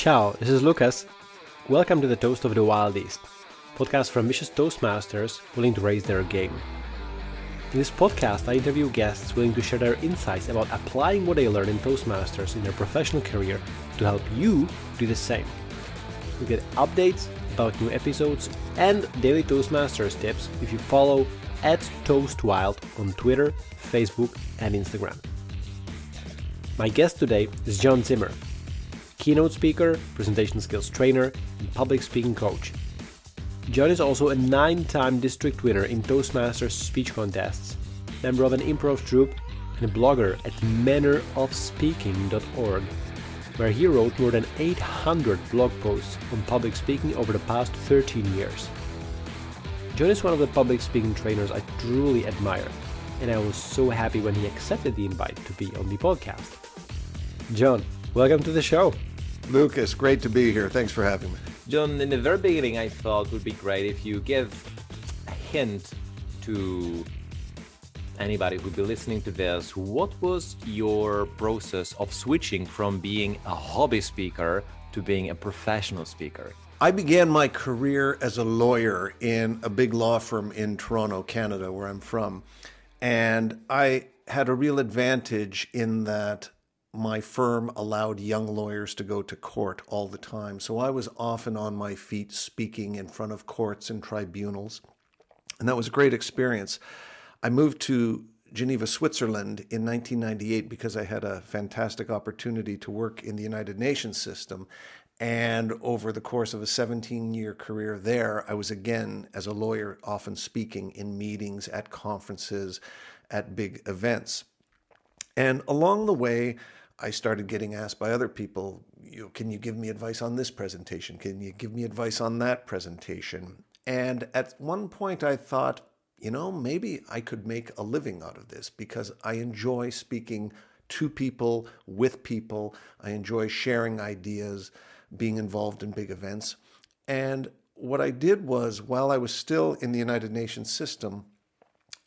Ciao, this is Lucas. Welcome to the Toast of the Wild East, podcast for ambitious Toastmasters willing to raise their game. In this podcast, I interview guests willing to share their insights about applying what they learn in Toastmasters in their professional career to help you do the same. You get updates about new episodes and daily Toastmasters tips if you follow at ToastWild on Twitter, Facebook, and Instagram. My guest today is John Zimmer, keynote speaker, presentation skills trainer, and public speaking coach. John is also a nine time district winner in Toastmasters speech contests, member of an improv troupe, and a blogger at mannerofspeaking.org, where he wrote more than 800 blog posts on public speaking over the past 13 years. John is one of the public speaking trainers I truly admire, and I was so happy when he accepted the invite to be on the podcast. John, welcome to the show. Lucas, great to be here. Thanks for having me. John, in the very beginning, I thought would be great if you give a hint to anybody who'd be listening to this. What was your process of switching from being a hobby speaker to being a professional speaker? I began my career as a lawyer in a big law firm in Toronto, Canada, where I'm from. And I had a real advantage in that my firm allowed young lawyers to go to court all the time. So I was often on my feet speaking in front of courts and tribunals. And that was a great experience. I moved to Geneva, Switzerland in 1998 because I had a fantastic opportunity to work in the United Nations system. And over the course of a 17 year career there, I was again, as a lawyer, often speaking in meetings, at conferences, at big events. And along the way, I started getting asked by other people, you know, can you give me advice on this presentation? Can you give me advice on that presentation? And at one point I thought, you know, maybe I could make a living out of this because I enjoy speaking to people, with people. I enjoy sharing ideas, being involved in big events. And what I did was, while I was still in the United Nations system,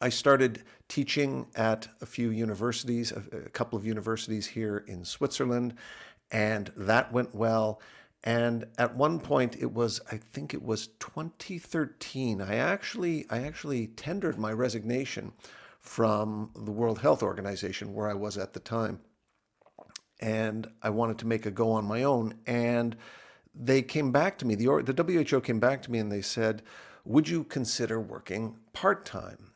I started teaching at a few universities, a, couple of universities here in Switzerland, and that went well. And at one point, it was I think it was 2013. I actually I actually tendered my resignation from the World Health Organization where I was at the time, and I wanted to make a go on my own. And they came back to me. The the WHO came back to me and they said, "Would you consider working part time?"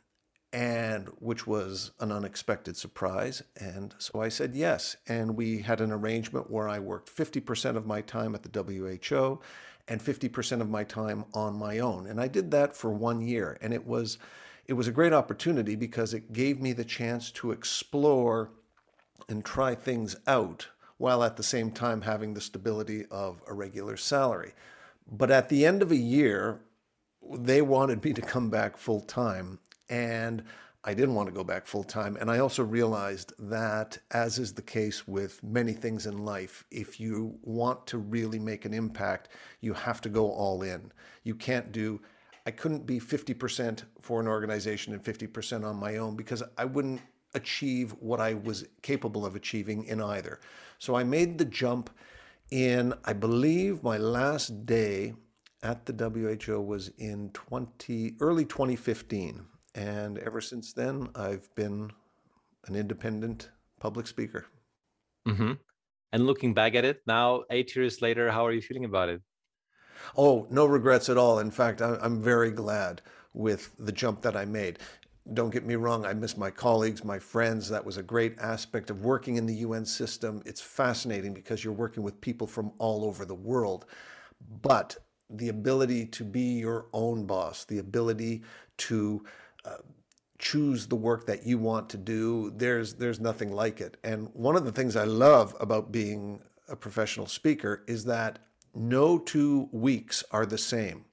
And which was an unexpected surprise. And so I said yes. And we had an arrangement where I worked 50% of my time at the WHO and 50% of my time on my own. And I did that for one year. And it was it was a great opportunity because it gave me the chance to explore and try things out while at the same time having the stability of a regular salary. But at the end of a year, they wanted me to come back full time and I didn't want to go back full time. And I also realized that, as is the case with many things in life, if you want to really make an impact, you have to go all in. You can't do, I couldn't be 50% for an organization and 50% on my own because I wouldn't achieve what I was capable of achieving in either. So I made the jump in, I believe, my last day at the WHO was in 20 early 2015 and ever since then, I've been an independent public speaker. Mm-hmm. And looking back at it now, eight years later, how are you feeling about it? Oh, no regrets at all. In fact, I'm very glad with the jump that I made. Don't get me wrong, I miss my colleagues, my friends. That was a great aspect of working in the UN system. It's fascinating because you're working with people from all over the world. But the ability to be your own boss, the ability to choose the work that you want to do. There's there's nothing like it. And one of the things I love about being a professional speaker is that no two weeks are the same.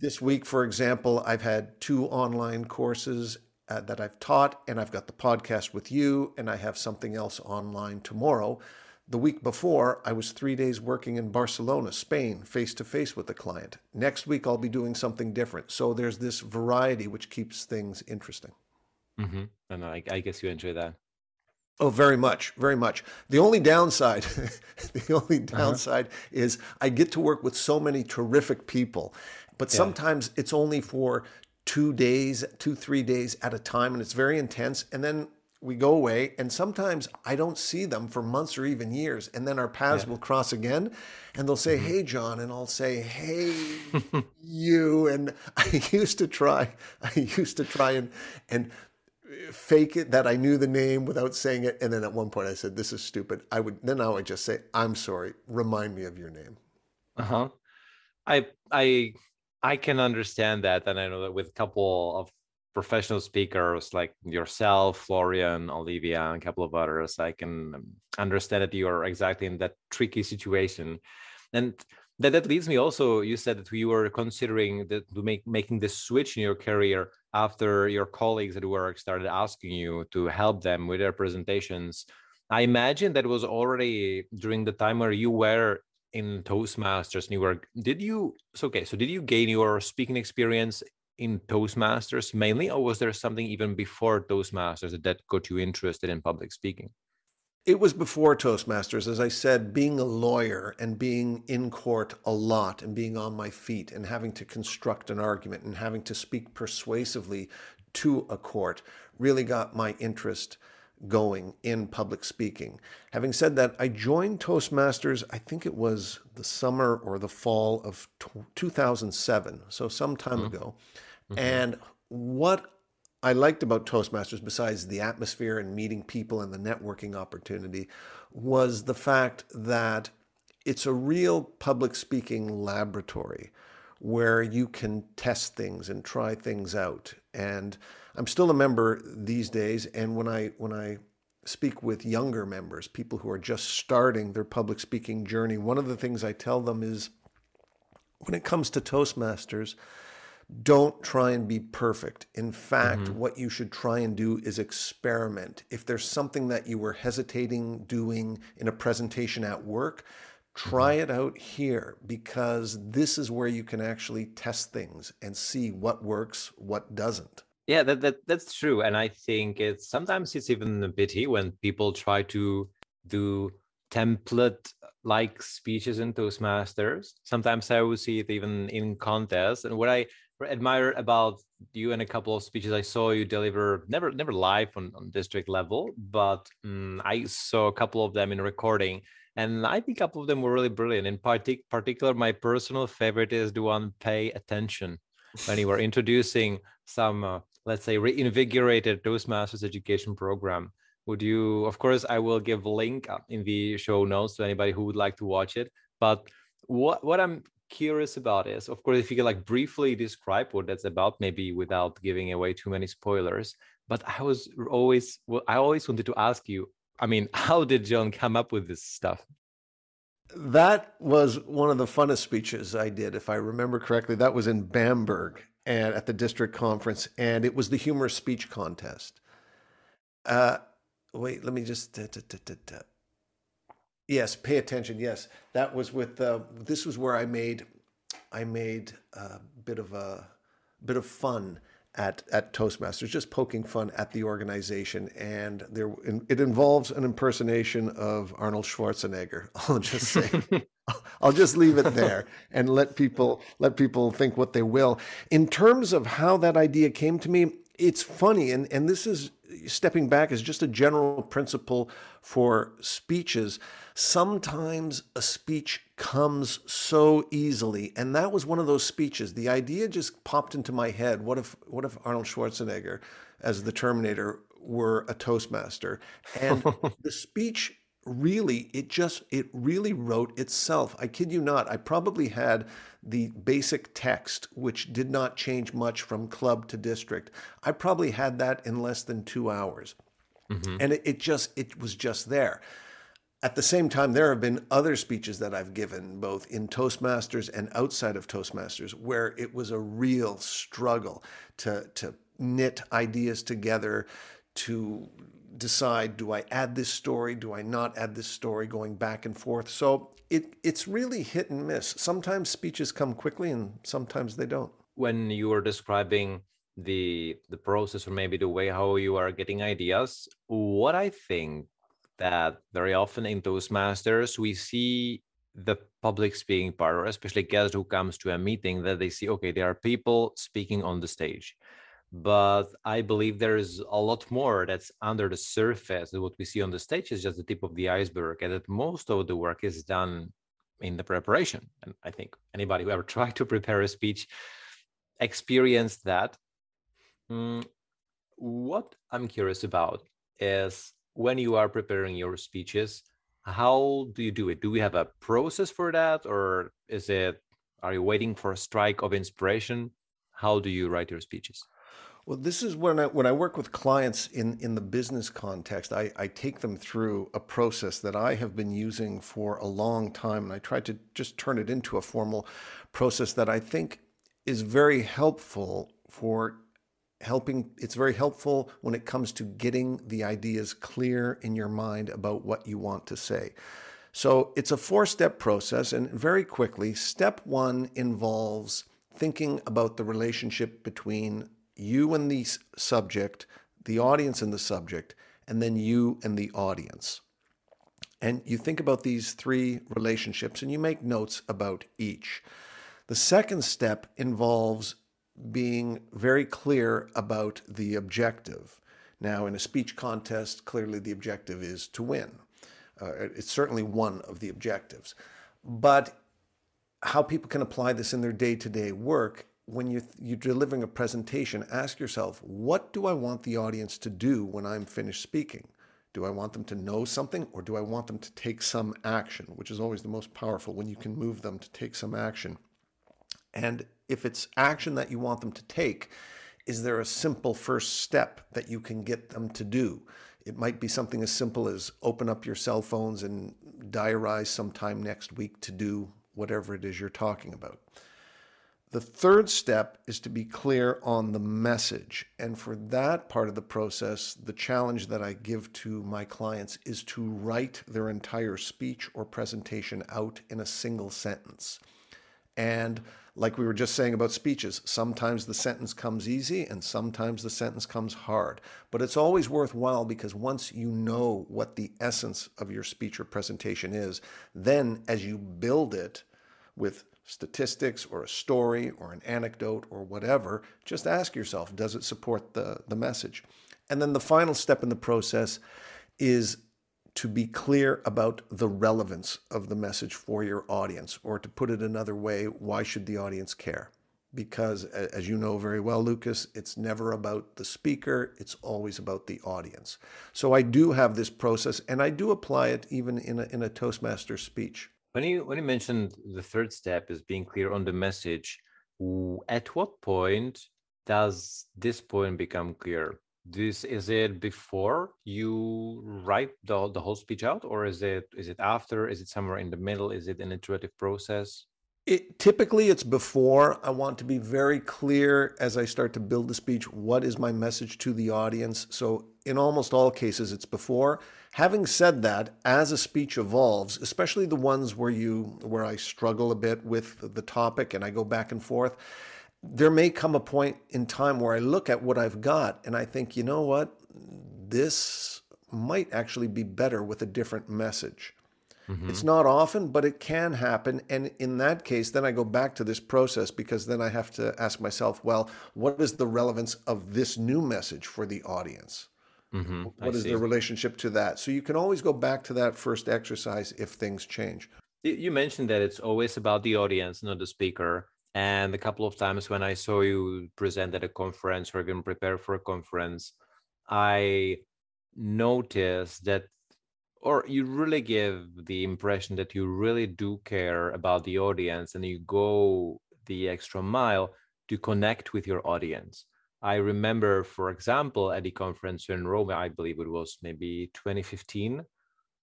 This week, for example, I've had two online courses uh, that I've taught, and I've got the podcast with you, and I have something else online tomorrow. The week before, I was three days working in Barcelona, Spain, face to face with the client. Next week, I'll be doing something different. So there's this variety which keeps things interesting. Mm-hmm. And I, I guess you enjoy that. Oh, very much, very much. The only downside, the only uh-huh. downside uh-huh. is I get to work with so many terrific people, but yeah. sometimes it's only for two days, two, three days at a time, and it's very intense. And then we go away, and sometimes I don't see them for months or even years. And then our paths yeah. will cross again, and they'll say, mm-hmm. Hey, John. And I'll say, Hey, you. And I used to try, I used to try and, and, fake it that I knew the name without saying it. And then at one point I said, This is stupid. I would then I would just say, I'm sorry, remind me of your name. Uh-huh. I I I can understand that. And I know that with a couple of professional speakers like yourself, Florian, Olivia, and a couple of others, I can understand that you're exactly in that tricky situation. And that, that leads me also, you said that you were considering that to make making this switch in your career after your colleagues at work started asking you to help them with their presentations. I imagine that was already during the time where you were in Toastmasters and you were did you so okay, so did you gain your speaking experience in Toastmasters mainly, or was there something even before Toastmasters that got you interested in public speaking? It was before Toastmasters. As I said, being a lawyer and being in court a lot and being on my feet and having to construct an argument and having to speak persuasively to a court really got my interest going in public speaking. Having said that, I joined Toastmasters, I think it was the summer or the fall of 2007, so some time mm-hmm. ago. Mm-hmm. And what I liked about Toastmasters, besides the atmosphere and meeting people and the networking opportunity, was the fact that it's a real public speaking laboratory where you can test things and try things out. And I'm still a member these days, and when I when I speak with younger members, people who are just starting their public speaking journey, one of the things I tell them is when it comes to Toastmasters, don't try and be perfect. In fact, mm-hmm. what you should try and do is experiment. If there's something that you were hesitating doing in a presentation at work, try mm-hmm. it out here because this is where you can actually test things and see what works, what doesn't. Yeah, that, that that's true. And I think it's sometimes it's even a pity when people try to do template like speeches in Toastmasters. Sometimes I will see it even in contests. And what I admire about you and a couple of speeches I saw you deliver, never never live on, on district level, but um, I saw a couple of them in recording. And I think a couple of them were really brilliant. In partic- particular, my personal favorite is the one "Pay Attention," when you were introducing some, uh, let's say, reinvigorated Toastmasters education program. Would you? Of course, I will give link in the show notes to anybody who would like to watch it. But what what I'm curious about is, of course, if you could like briefly describe what that's about, maybe without giving away too many spoilers. But I was always, well, I always wanted to ask you. I mean, how did John come up with this stuff? That was one of the funnest speeches I did, if I remember correctly. That was in Bamberg and at the district conference, and it was the humorous speech contest. Uh, wait, let me just. Da, da, da, Yes, pay attention. Yes, that was with. Uh, this was where I made, I made a bit of a, bit of fun at at Toastmasters, just poking fun at the organization, and there it involves an impersonation of Arnold Schwarzenegger. I'll just say. I'll just leave it there and let people let people think what they will. In terms of how that idea came to me, it's funny, and and this is stepping back is just a general principle for speeches. Sometimes a speech comes so easily, and that was one of those speeches. The idea just popped into my head. What if what if Arnold Schwarzenegger, as the Terminator, were a Toastmaster? And the speech really it just it really wrote itself. I kid you not i probably had the basic text which did not change much from club to district. I probably had that in less than two hours. Mm-hmm. and it, it just it was just there. At the same time there have been other speeches that i've given both in toastmasters and outside of toastmasters where it was a real struggle to to knit ideas together to decide do I add this story, do I not add this story, going back and forth. So it it's really hit and miss. Sometimes speeches come quickly and sometimes they don't. When you were describing the the process or maybe the way how you are getting ideas what i think that very often in toastmasters we see the public speaking part or especially guest who comes to a meeting that they see okay there are people speaking on the stage but i believe there is a lot more that's under the surface what we see on the stage is just the tip of the iceberg and that most of the work is done in the preparation and i think anybody who ever tried to prepare a speech experienced that Mm, what I'm curious about is when you are preparing your speeches, how do you do it? Do we have a process for that, or is it? Are you waiting for a strike of inspiration? How do you write your speeches? Well, this is when I when I work with clients in in the business context, I, I take them through a process that I have been using for a long time, and I try to just turn it into a formal process that I think is very helpful for helping it's very helpful when it comes to getting the ideas clear in your mind about what you want to say. So it's a four step process, and very quickly, step one involves thinking about the relationship between you and the subject, the audience and the subject, and then you and the audience. And you think about these three relationships and you make notes about each. The second step involves being very clear about the objective. Now, in a speech contest, clearly the objective is to win. Uh, it's certainly one of the objectives. But how people can apply this in their day to day work, when you're, you're delivering a presentation, ask yourself, what do I want the audience to do when I'm finished speaking? Do I want them to know something or do I want them to take some action, which is always the most powerful when you can move them to take some action? And if it's action that you want them to take, is there a simple first step that you can get them to do? It might be something as simple as open up your cell phones and diarize sometime next week to do whatever it is you're talking about. The third step is to be clear on the message. And for that part of the process, the challenge that I give to my clients is to write their entire speech or presentation out in a single sentence. And like we were just saying about speeches, sometimes the sentence comes easy and sometimes the sentence comes hard. But it's always worthwhile because once you know what the essence of your speech or presentation is, then as you build it with statistics or a story or an anecdote or whatever, just ask yourself, does it support the, the message? And then the final step in the process is to be clear about the relevance of the message for your audience, or to put it another way, why should the audience care? Because, as you know very well, Lucas, it's never about the speaker, it's always about the audience. So I do have this process, and I do apply it even in a, in a Toastmaster speech. When you, when you mentioned the third step is being clear on the message, at what point does this point become clear? this is it before you write the, the whole speech out or is it is it after? Is it somewhere in the middle? Is it an iterative process it, typically it's before i want to be very clear as i start to build the speech what is my message to the audience. So in almost all cases it's before. Having said that as a speech evolves especially the ones where you where i struggle a bit with the topic and i go back and forth there may come a point in time where I look at what I've got and I think, you know what, this might actually be better with a different message. Mm-hmm. It's not often, but it can happen. And in that case, then I go back to this process because then I have to ask myself, well, what is the relevance of this new message for the audience? Mm-hmm. What is the relationship to that? So you can always go back to that first exercise if things change. You mentioned that it's always about the audience, not the speaker. And a couple of times when I saw you present at a conference or even prepare for a conference, I noticed that, or you really give the impression that you really do care about the audience and you go the extra mile to connect with your audience. I remember, for example, at the conference in Rome, I believe it was maybe 2015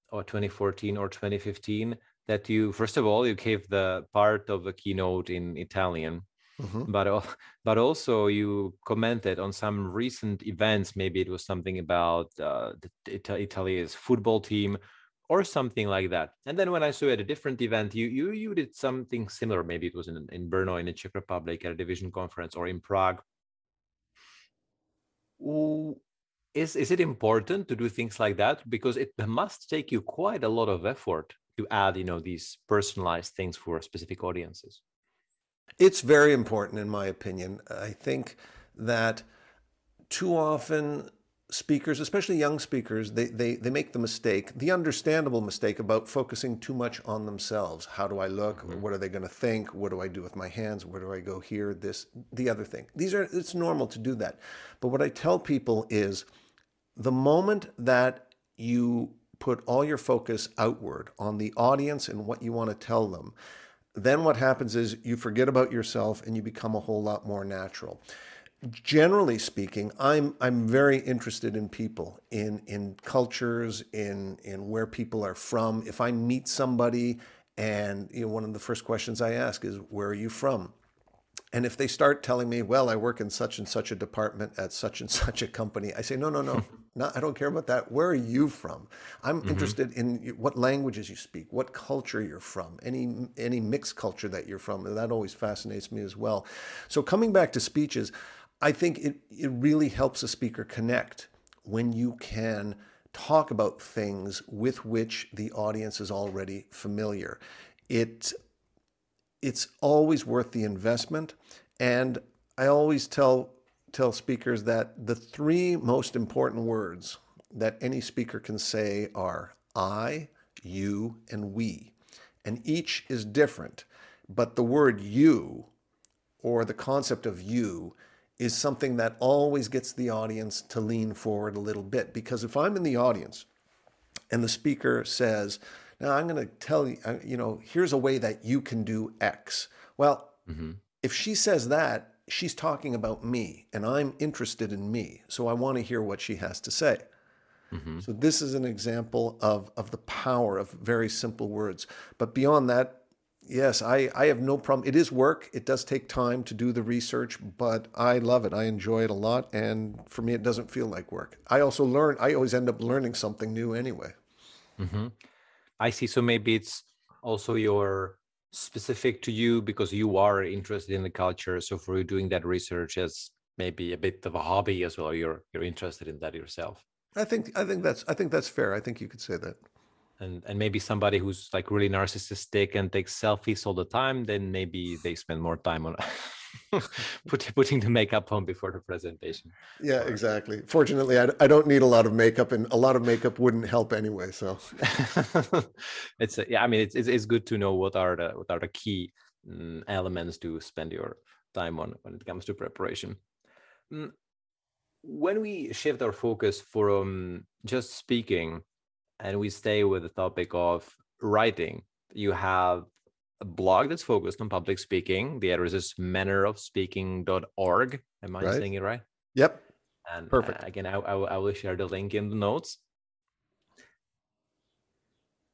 or 2014 or 2015 that you first of all you gave the part of a keynote in Italian, mm-hmm. but but also you commented on some recent events. Maybe it was something about uh, the Italy's football team or something like that. And then when I saw you at a different event, you you you did something similar. Maybe it was in in Brno in the Czech Republic at a division conference or in Prague. is is it important to do things like that because it must take you quite a lot of effort to add you know these personalized things for specific audiences it's very important in my opinion i think that too often speakers, especially young speakers, they, they, they make the mistake, the understandable mistake about focusing too much on themselves. How do I look? Mm-hmm. What are they going to think? What do I do with my hands? Where do I go here? This, the other thing. These are, it's normal to do that. But what I tell people is the moment that you put all your focus outward on the audience and what you want to tell them, then what happens is you forget about yourself and you become a whole lot more natural generally speaking, I'm I'm very interested in people, in in cultures, in in where people are from. If I meet somebody, and you know, one of the first questions I ask is, "Where are you from?" And if they start telling me, "Well, I work in such and such a department at such and such a company," I say, "No, no, no, not, I don't care about that. Where are you from? I'm mm-hmm. interested in what languages you speak, what culture you're from, any any mixed culture that you're from. And that always fascinates me as well. So coming back to speeches." I think it, it really helps a speaker connect when you can talk about things with which the audience is already familiar. It, it's always worth the investment. And I always tell, tell speakers that the three most important words that any speaker can say are I, you, and we. And each is different. But the word you or the concept of you is something that always gets the audience to lean forward a little bit. Because if I'm in the audience and the speaker says, Now I'm going to tell you, uh, you know, here's a way that you can do X. Well, mm-hmm. if she says that, she's talking about me and I'm interested in me. So I want to hear what she has to say. Mm-hmm. So this is an example of, of the power of very simple words. But beyond that, yes, I, I have no problem. It is work. It does take time to do the research, but I love it. I enjoy it a lot. And for me, it doesn't feel like work. I also learn, I always end up learning something new anyway. Mm-hmm. I see. So maybe it's also your specific to you because you are interested in the culture. So for you doing that research as maybe a bit of a hobby as well, you're you're interested in that yourself. I think I think that's I think that's fair. I think you could say that and and maybe somebody who's like really narcissistic and takes selfies all the time then maybe they spend more time on put, putting the makeup on before the presentation. Yeah exactly. Fortunately I, I don't need a lot of makeup and a lot of makeup wouldn't help anyway so. It's yeah i mean it's, it's, it's good to know what are the what are the key um, elements to spend your time on when it comes to preparation. Um, when we shift our focus from just speaking and we stay with the topic of writing. You have a blog that's focused on public speaking. The address is mannerofspeaking.org. Am I right. saying it right? Yep. And uh, perfect. Uh, again, I, I, I will share the link in the notes.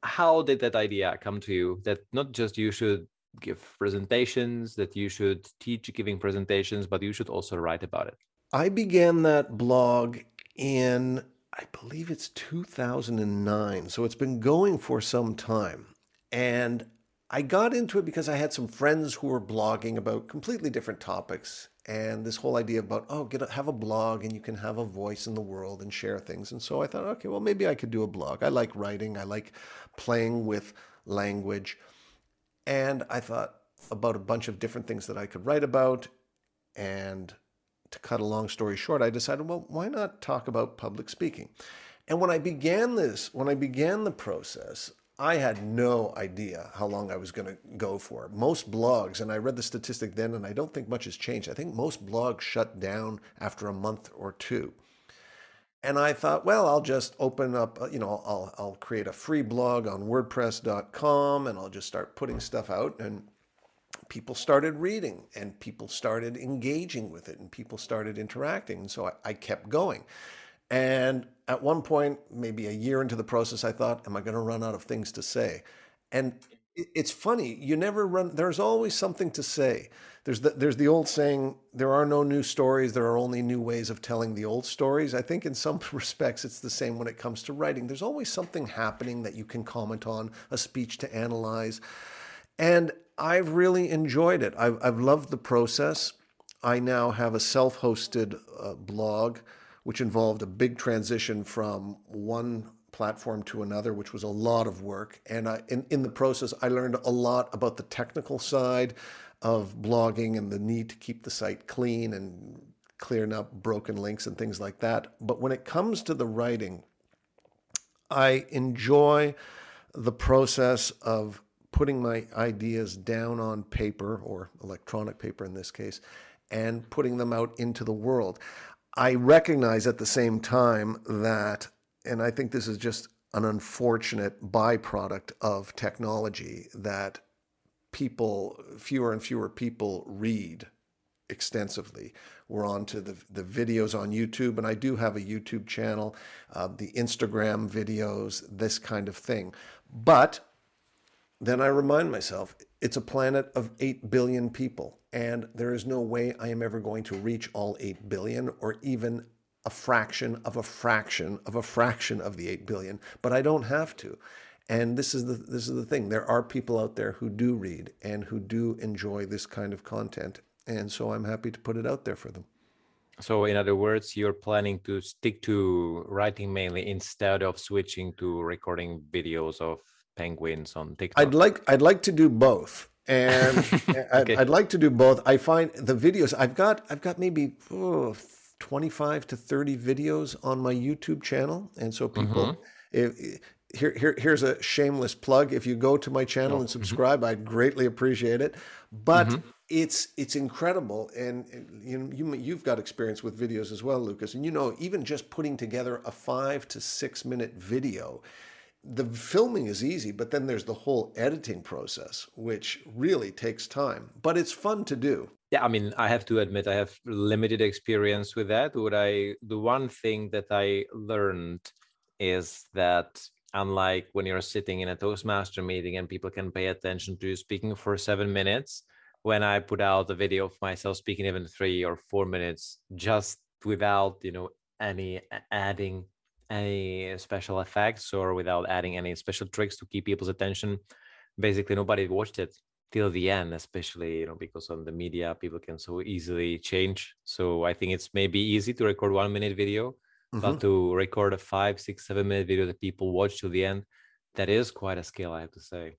How did that idea come to you? That not just you should give presentations, that you should teach giving presentations, but you should also write about it. I began that blog in I believe it's 2009. So it's been going for some time. And I got into it because I had some friends who were blogging about completely different topics. And this whole idea about, oh, get a, have a blog and you can have a voice in the world and share things. And so I thought, okay, well, maybe I could do a blog. I like writing, I like playing with language. And I thought about a bunch of different things that I could write about. And to cut a long story short, I decided, well, why not talk about public speaking? And when I began this, when I began the process, I had no idea how long I was going to go for. Most blogs, and I read the statistic then, and I don't think much has changed. I think most blogs shut down after a month or two. And I thought, well, I'll just open up, uh, you know, I'll, I'll create a free blog on WordPress.com and I'll just start putting stuff out. And people started reading and people started engaging with it and people started interacting. And so I, I kept going. And at one point, maybe a year into the process, I thought, am I going to run out of things to say? And it's funny, you never run, there's always something to say. There's the, there's the old saying, there are no new stories, there are only new ways of telling the old stories. I think in some respects, it's the same when it comes to writing. There's always something happening that you can comment on, a speech to analyze. And I've really enjoyed it. I've, I've loved the process. I now have a self hosted uh, blog which involved a big transition from one platform to another, which was a lot of work. And I, in, in the process, I learned a lot about the technical side of blogging and the need to keep the site clean and clearing up broken links and things like that. But when it comes to the writing, I enjoy the process of putting my ideas down on paper or electronic paper in this case and putting them out into the world. I recognize at the same time that, and I think this is just an unfortunate byproduct of technology, that people, fewer and fewer people read extensively. We're on to the, the videos on YouTube, and I do have a YouTube channel, uh, the Instagram videos, this kind of thing. But then I remind myself it's a planet of 8 billion people, and there is no way I am ever going to reach all 8 billion or even a fraction of a fraction of a fraction of the 8 billion, but I don't have to. And this is the this is the thing. There are people out there who do read and who do enjoy this kind of content, and so I'm happy to put it out there for them. So, in other words, you're planning to stick to writing mainly instead of switching to recording videos of penguins on TikTok. I'd like I'd like to do both, and okay. I'd, I'd, like to do both. I find the videos I've got I've got maybe oh, 25 to 30 videos on my YouTube channel, and so people. Mm-hmm. If, here, here, here's a shameless plug. If you go to my channel oh, and mm-hmm. subscribe, mm-hmm. I'd greatly appreciate it. But mm-hmm. it's it's incredible, and you know you you've got experience with videos as well, Lucas. And you know even just putting together a five to six minute video, the filming is easy, but then there's the whole editing process, which really takes time. But it's fun to do. Yeah, I mean, I have to admit I have limited experience with that. What I the one thing that I learned is that unlike when you're sitting in a Toastmaster meeting and people can pay attention to you speaking for seven minutes, when I put out a video of myself speaking even three or four minutes, just without, you know, any adding any special effects or without adding any special tricks to keep people's attention, basically nobody watched it till the end, especially, you know, because on the media, people can so easily change. So I think it's maybe easy to record one minute video mm-hmm. but to record a five, six, seven minute video that people watch to the end, that is quite a skill, I have to say.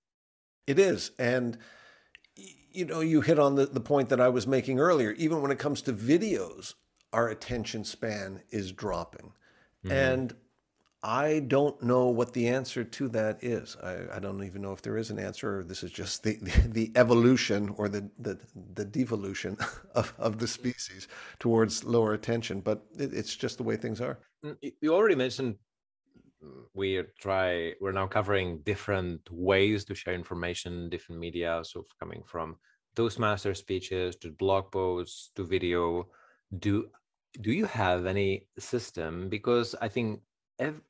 It is. And you know, you hit on the, the point that I was making earlier. Even when it comes to videos, our attention span is dropping. Mm-hmm. And I don't know what the answer to that is. I, I, don't even know if there is an answer, or this is just the, the, the evolution or the, the, the devolution of, of the species towards lower attention. But it, it's just the way things are. Mm, you already mentioned mm, we try we're now covering different ways to share information, different media. So coming from Toastmaster speeches to blog posts to video. Do do you have any system? Because I think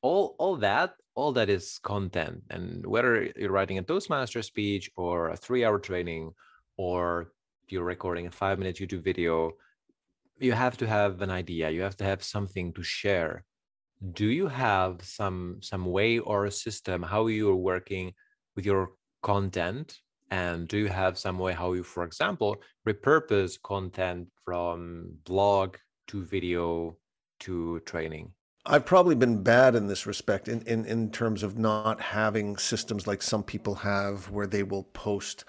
all all that all that is content and whether you're writing a toastmaster speech or a three hour training or you're recording a five minute youtube video you have to have an idea you have to have something to share do you have some some way or a system how you're working with your content and do you have some way how you for example repurpose content from blog to video to training I've probably been bad in this respect in, in, in terms of not having systems like some people have where they will post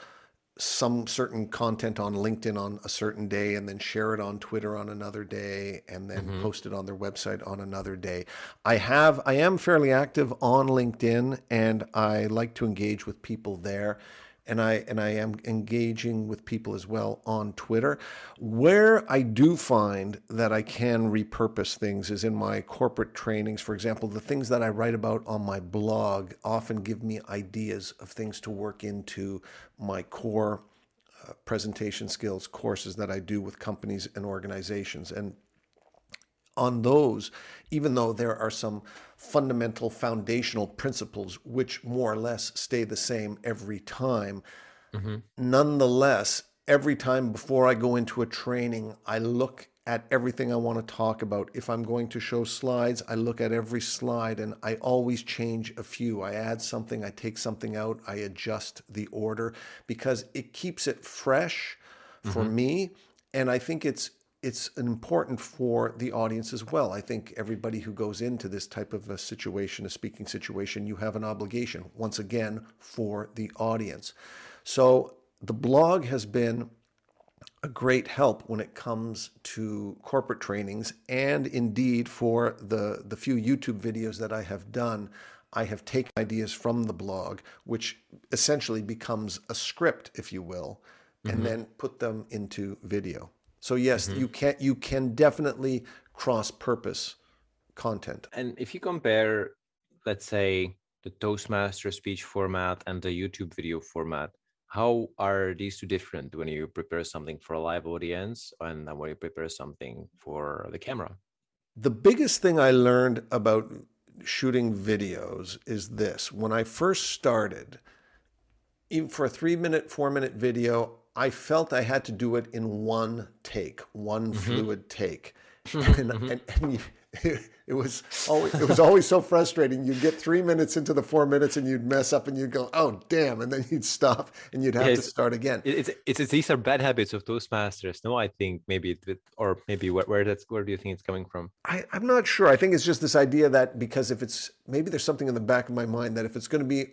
some certain content on LinkedIn on a certain day and then share it on Twitter on another day and then mm-hmm. post it on their website on another day. I have I am fairly active on LinkedIn and I like to engage with people there and I and I am engaging with people as well on Twitter. Where I do find that I can repurpose things is in my corporate trainings. For example, the things that I write about on my blog often give me ideas of things to work into my core uh, presentation skills courses that I do with companies and organizations. And on those, even though there are some fundamental foundational principles which more or less stay the same every time. Mm-hmm. Nonetheless, every time before I go into a training, I look at everything I want to talk about. If I'm going to show slides, I look at every slide and I always change a few. I add something, I take something out, I adjust the order because it keeps it fresh for mm-hmm. me. And I think it's it's important for the audience as well. I think everybody who goes into this type of a situation, a speaking situation, you have an obligation, once again, for the audience. So the blog has been a great help when it comes to corporate trainings and indeed for the the few YouTube videos that I have done I have taken ideas from the blog which essentially becomes a script if you will and mm-hmm. then put them into video so yes mm-hmm. you can you can definitely cross purpose content. And if you compare let's say the toastmaster speech format and the youtube video format how are these two different when you prepare something for a live audience and when you prepare something for the camera? The biggest thing i learned about shooting videos is this. When i first started even for a three minute four minute video i felt i had to do it in one take one mm-hmm. fluid take and, and, and you, it was always it was always so frustrating. You'd get three minutes into the four minutes and you'd mess up and you'd go, "Oh damn!" and then you'd stop and you'd have yeah, to start again. It's, it's, it's these are bad habits of Toastmasters. No, I think maybe or maybe where, where that's where do you think it's coming from? I, I'm not sure. I think it's just this idea that because if it's maybe there's something in the back of my mind that if it's going to be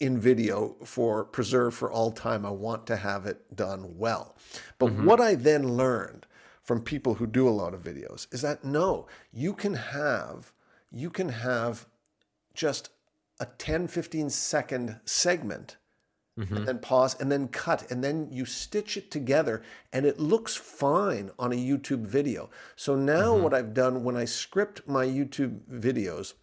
in video for preserved for all time, I want to have it done well. But mm-hmm. what I then learned from people who do a lot of videos is that no, you can have you can have just a 10 15 second segment mm-hmm. and then pause and then cut and then you stitch it together and it looks fine on a YouTube video. So now mm-hmm. what I've done when I script my YouTube videos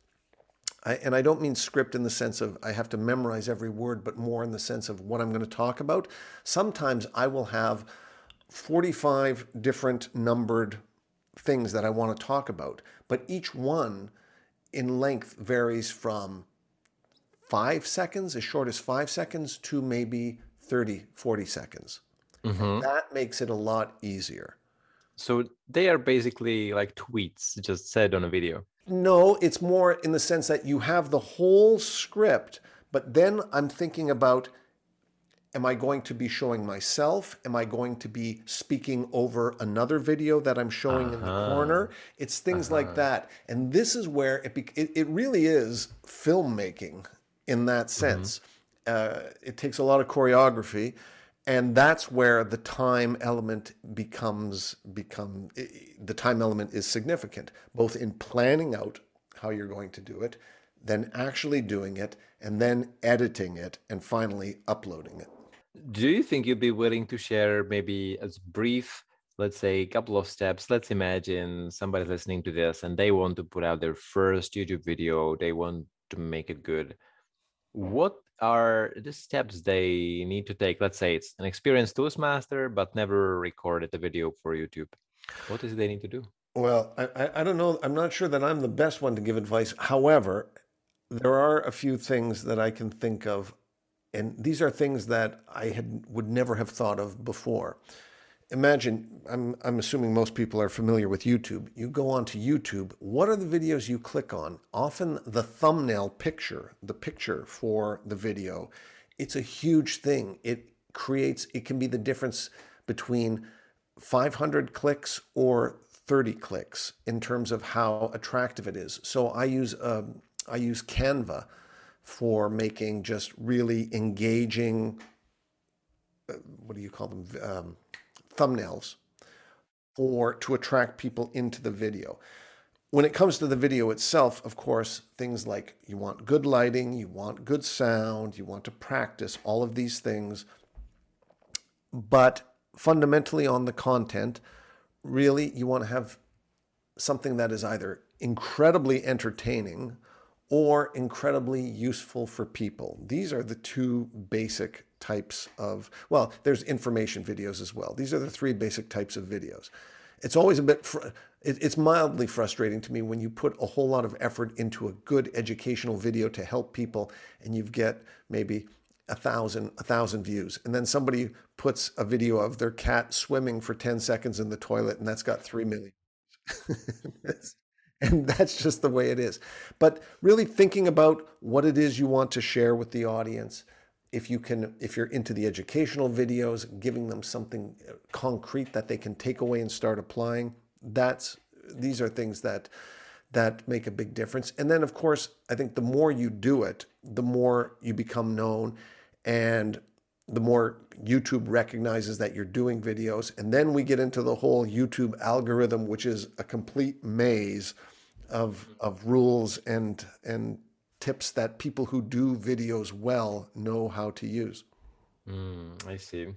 I, and I don't mean script in the sense of I have to memorize every word, but more in the sense of what I'm going to talk about. Sometimes I will have 45 different numbered things that I want to talk about, but each one in length varies from five seconds, as short as five seconds, to maybe 30, 40 seconds. Mm-hmm. That makes it a lot easier. So they are basically like tweets just said on a video. No, it's more in the sense that you have the whole script, but then I'm thinking about Am I going to be showing myself? Am I going to be speaking over another video that I'm showing uh-huh. in the uh-huh. corner? It's things uh-huh. like that. And this is where it, be- it, it, really is filmmaking in that mm-hmm. sense. Mm-hmm. Uh, it takes a lot of choreography. And that's where the time element becomes become the time element is significant, both in planning out how you're going to do it, then actually doing it, and then editing it, and finally uploading it. Do you think you'd be willing to share maybe as brief let's say a couple of steps? Let's imagine somebody listening to this and they want to put out their first youtube video they want to make it good. What are the steps they need to take. Let's say it's an experienced toastmaster but never recorded a video for youtube. What is they need to do? Well I, I don't know. I'm not sure that i'm the best one to give advice. However there are a few things that i can think of and these are things that I had would never have thought of before. Imagine, I'm, I'm assuming most people are familiar with YouTube. You go onto YouTube, what are the videos you click on? Often the thumbnail picture, the picture for the video, it's a huge thing. It creates, it can be the difference between 500 clicks or 30 clicks in terms of how attractive it is. So I use, uh, I use Canva for making just really engaging, uh, what do you call them, um, thumbnails, or to attract people into the video. When it comes to the video itself, of course, things like you want good lighting, you want good sound, you want to practice all of these things. But fundamentally, on the content, really, you want to have something that is either incredibly entertaining or incredibly useful for people. These are the two basic types of, well, there's information videos as well. These are the three basic types of videos. It's always a bit, it's mildly frustrating to me when you put a whole lot of effort into a good educational video to help people and you get maybe a thousand, a thousand views. And then somebody puts a video of their cat swimming for 10 seconds in the toilet and that's got 3 million. And that's just the way it is. But really thinking about what it is you want to share with the audience if you can if you're into the educational videos giving them something uh, concrete that they can take away and start applying that's these are things that that make a big difference and then of course i think the more you do it the more you become known and the more YouTube recognizes that you're doing videos. And then we get into the whole YouTube algorithm, which is a complete maze of, of rules and, and tips that people who do videos well know how to use. Mm, I see.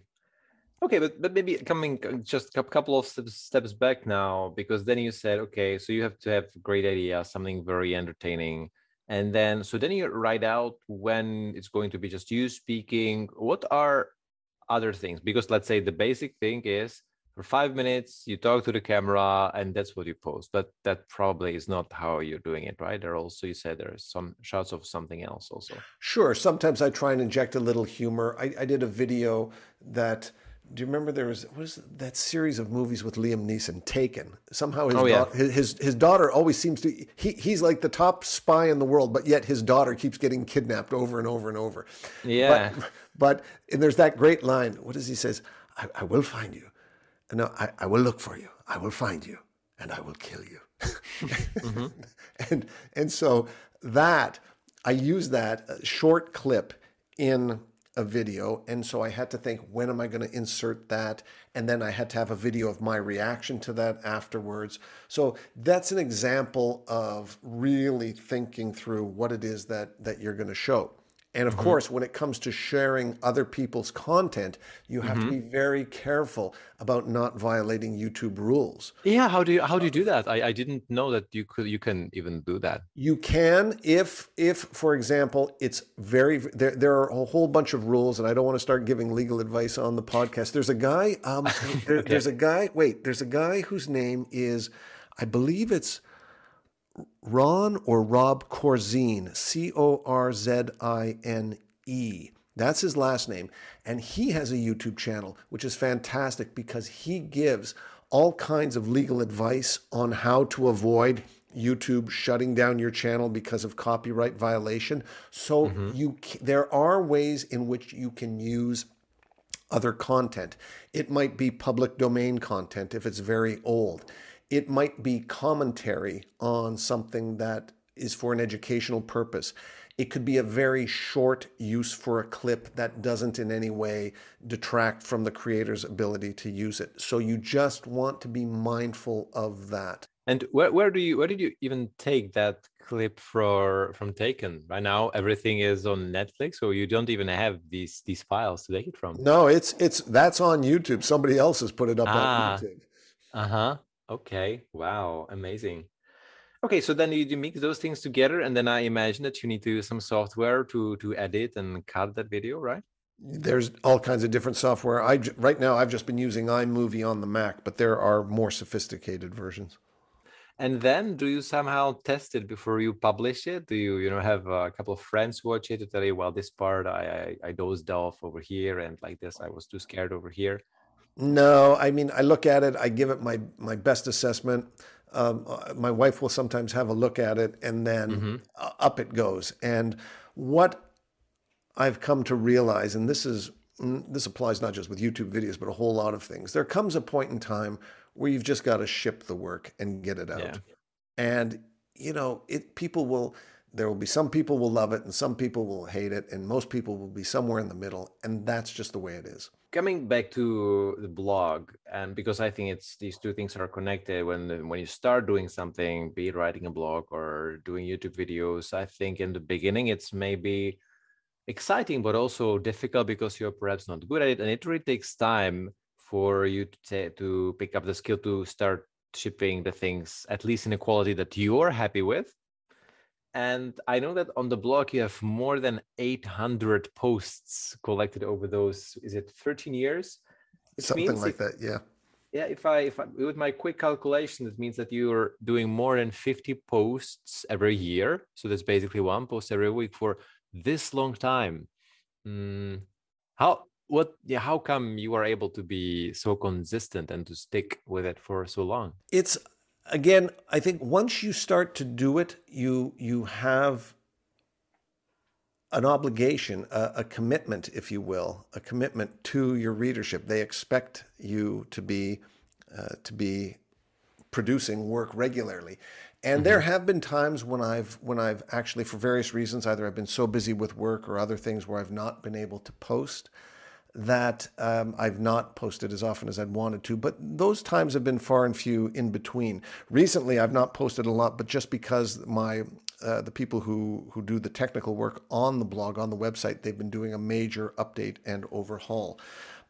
Okay, but but maybe coming just a couple of steps, steps back now, because then you said, okay, so you have to have great idea, something very entertaining, and then so then you write out when it's going to be just you speaking. What are other things? Because let's say the basic thing is for five minutes you talk to the camera and that's what you post but that probably is not how you're doing it right there also you said there's some shots of something else also sure sometimes i try and inject a little humor i, I did a video that do you remember there was what is that series of movies with Liam Neeson, Taken? Somehow his, oh, yeah. da- his his daughter always seems to he he's like the top spy in the world, but yet his daughter keeps getting kidnapped over and over and over. Yeah. But, but and there's that great line. What does he says? I, I will find you. No, I, I will look for you. I will find you, and I will kill you. mm-hmm. And and so that I use that uh, short clip in a video. And so I had to think, when am I going to insert that? And then I had to have a video of my reaction to that afterwards. So that's an example of really thinking through what it is that, that you're going to show. And of mm-hmm. course, when it comes to sharing other people's content, you have mm-hmm. to be very careful about not violating YouTube rules. Yeah, how do you how do you do that? I, I didn't know that you could you can even do that. You can if if for example, it's very there there are a whole bunch of rules and I don't want to start giving legal advice on the podcast. There's a guy um there, okay. there's a guy wait, there's a guy whose name is I believe it's Ron or Rob Corzine, C O R Z I N E. That's his last name. And he has a YouTube channel, which is fantastic because he gives all kinds of legal advice on how to avoid YouTube shutting down your channel because of copyright violation. So mm-hmm. you there are ways in which you can use other content. It might be public domain content if it's very old. It might be commentary on something that is for an educational purpose. It could be a very short use for a clip that doesn't in any way detract from the creator's ability to use it. So you just want to be mindful of that. And where, where do you where did you even take that clip for from Taken? Right now everything is on Netflix, so you don't even have these these files to take it from. No, it's it's that's on YouTube. Somebody else has put it up ah, on YouTube. Uh-huh. Okay. Wow. Amazing. Okay, so then you, you mix those things together, and then I imagine that you need to use some software to to edit and cut that video, right? There's all kinds of different software. I right now I've just been using iMovie on the Mac, but there are more sophisticated versions. And then, do you somehow test it before you publish it? Do you, you know, have a couple of friends watch it to tell you, well, this part I, I I dozed off over here, and like this I was too scared over here? No, I mean, I look at it, I give it my my best assessment. Um, uh, my wife will sometimes have a look at it, and then mm-hmm. up it goes. And what I've come to realize, and this is mm, this applies not just with YouTube videos, but a whole lot of things. There comes a point in time where you've just got to ship the work and get it out. Yeah. And you know, it people will there will be some people will love it and some people will hate it and most people will be somewhere in the middle and that's just the way it is coming back to the blog and because i think it's these two things are connected when when you start doing something be it writing a blog or doing youtube videos i think in the beginning it's maybe exciting but also difficult because you're perhaps not good at it and it really takes time for you to, t- to pick up the skill to start shipping the things at least in a quality that you're happy with and I know that on the blog you have more than 800 posts collected over those, is it 13 years? It Something like if, that, yeah. Yeah, if I, if I, with my quick calculation, it means that you're doing more than 50 posts every year. So that's basically one post every week for this long time. Mm, how, what, yeah, how come you are able to be so consistent and to stick with it for so long? It's again, I think once you start to do it, you you have an obligation, a, a, commitment, if you will, a commitment to your readership. They expect you to be uh, to be producing work regularly. And mm-hmm. there have been times when I've when I've actually, for various reasons, either I've been so busy with work or other things where I've not been able to post that um, I've not posted as often as I'd wanted to, but those times have been far and few in between. Recently, I've not posted a lot, but just because my uh, the people who who do the technical work on the blog on the website, they've been doing a major update and overhaul.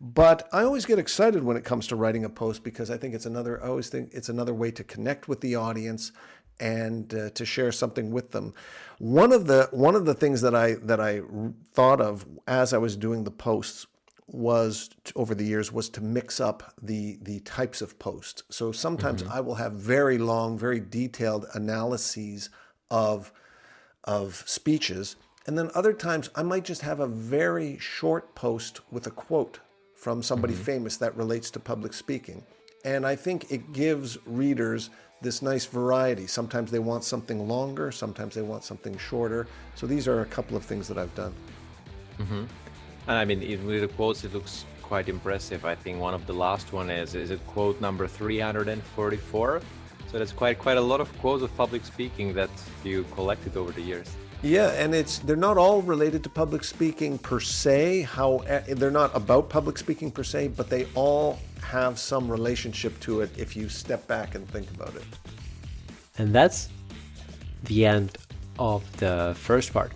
But I always get excited when it comes to writing a post because I think it's another. I always think it's another way to connect with the audience and uh, to share something with them. One of the one of the things that I that I thought of as I was doing the posts was over the years was to mix up the the types of posts. So sometimes mm-hmm. I will have very long, very detailed analyses of of speeches, and then other times I might just have a very short post with a quote from somebody mm-hmm. famous that relates to public speaking. And I think it gives readers this nice variety. Sometimes they want something longer, sometimes they want something shorter. So these are a couple of things that I've done. Mm-hmm. And I mean, even with the quotes, it looks quite impressive. I think one of the last one is is it quote number 344. So that's quite quite a lot of quotes of public speaking that you collected over the years. Yeah, and it's they're not all related to public speaking per se. How eh, they're not about public speaking per se, but they all have some relationship to it if you step back and think about it. And that's the end of the first part.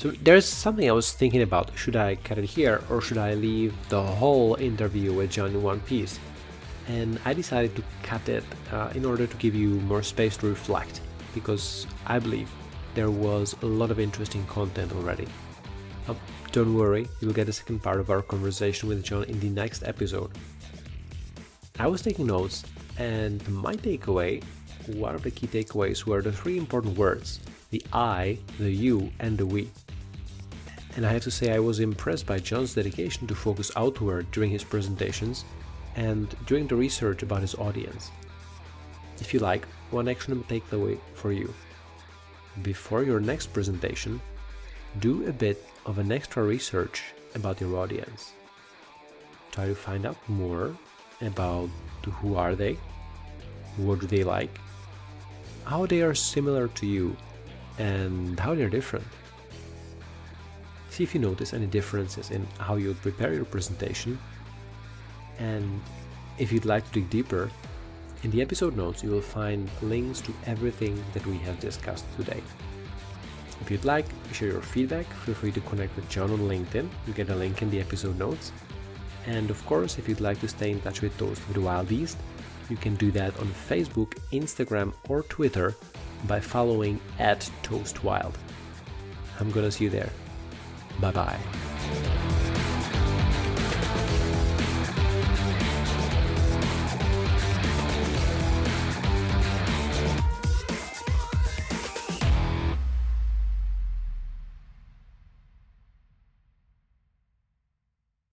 So there's something I was thinking about. Should I cut it here or should I leave the whole interview with John in one piece? And I decided to cut it uh, in order to give you more space to reflect because I believe there was a lot of interesting content already. Uh, don't worry, you'll get the second part of our conversation with John in the next episode. I was taking notes, and my takeaway, one of the key takeaways, were the three important words the I, the you, and the we and I have to say I was impressed by John's dedication to focus outward during his presentations and during the research about his audience. If you like, one action takeaway for you. Before your next presentation, do a bit of an extra research about your audience. Try to find out more about who are they, what do they like, how they are similar to you, and how they're different. See if you notice any differences in how you prepare your presentation. And if you'd like to dig deeper, in the episode notes you will find links to everything that we have discussed today. If you'd like to share your feedback, feel free to connect with John on LinkedIn. You get a link in the episode notes. And of course, if you'd like to stay in touch with Toast of the Wild East, you can do that on Facebook, Instagram, or Twitter by following at ToastWild. I'm gonna see you there. Bye bye.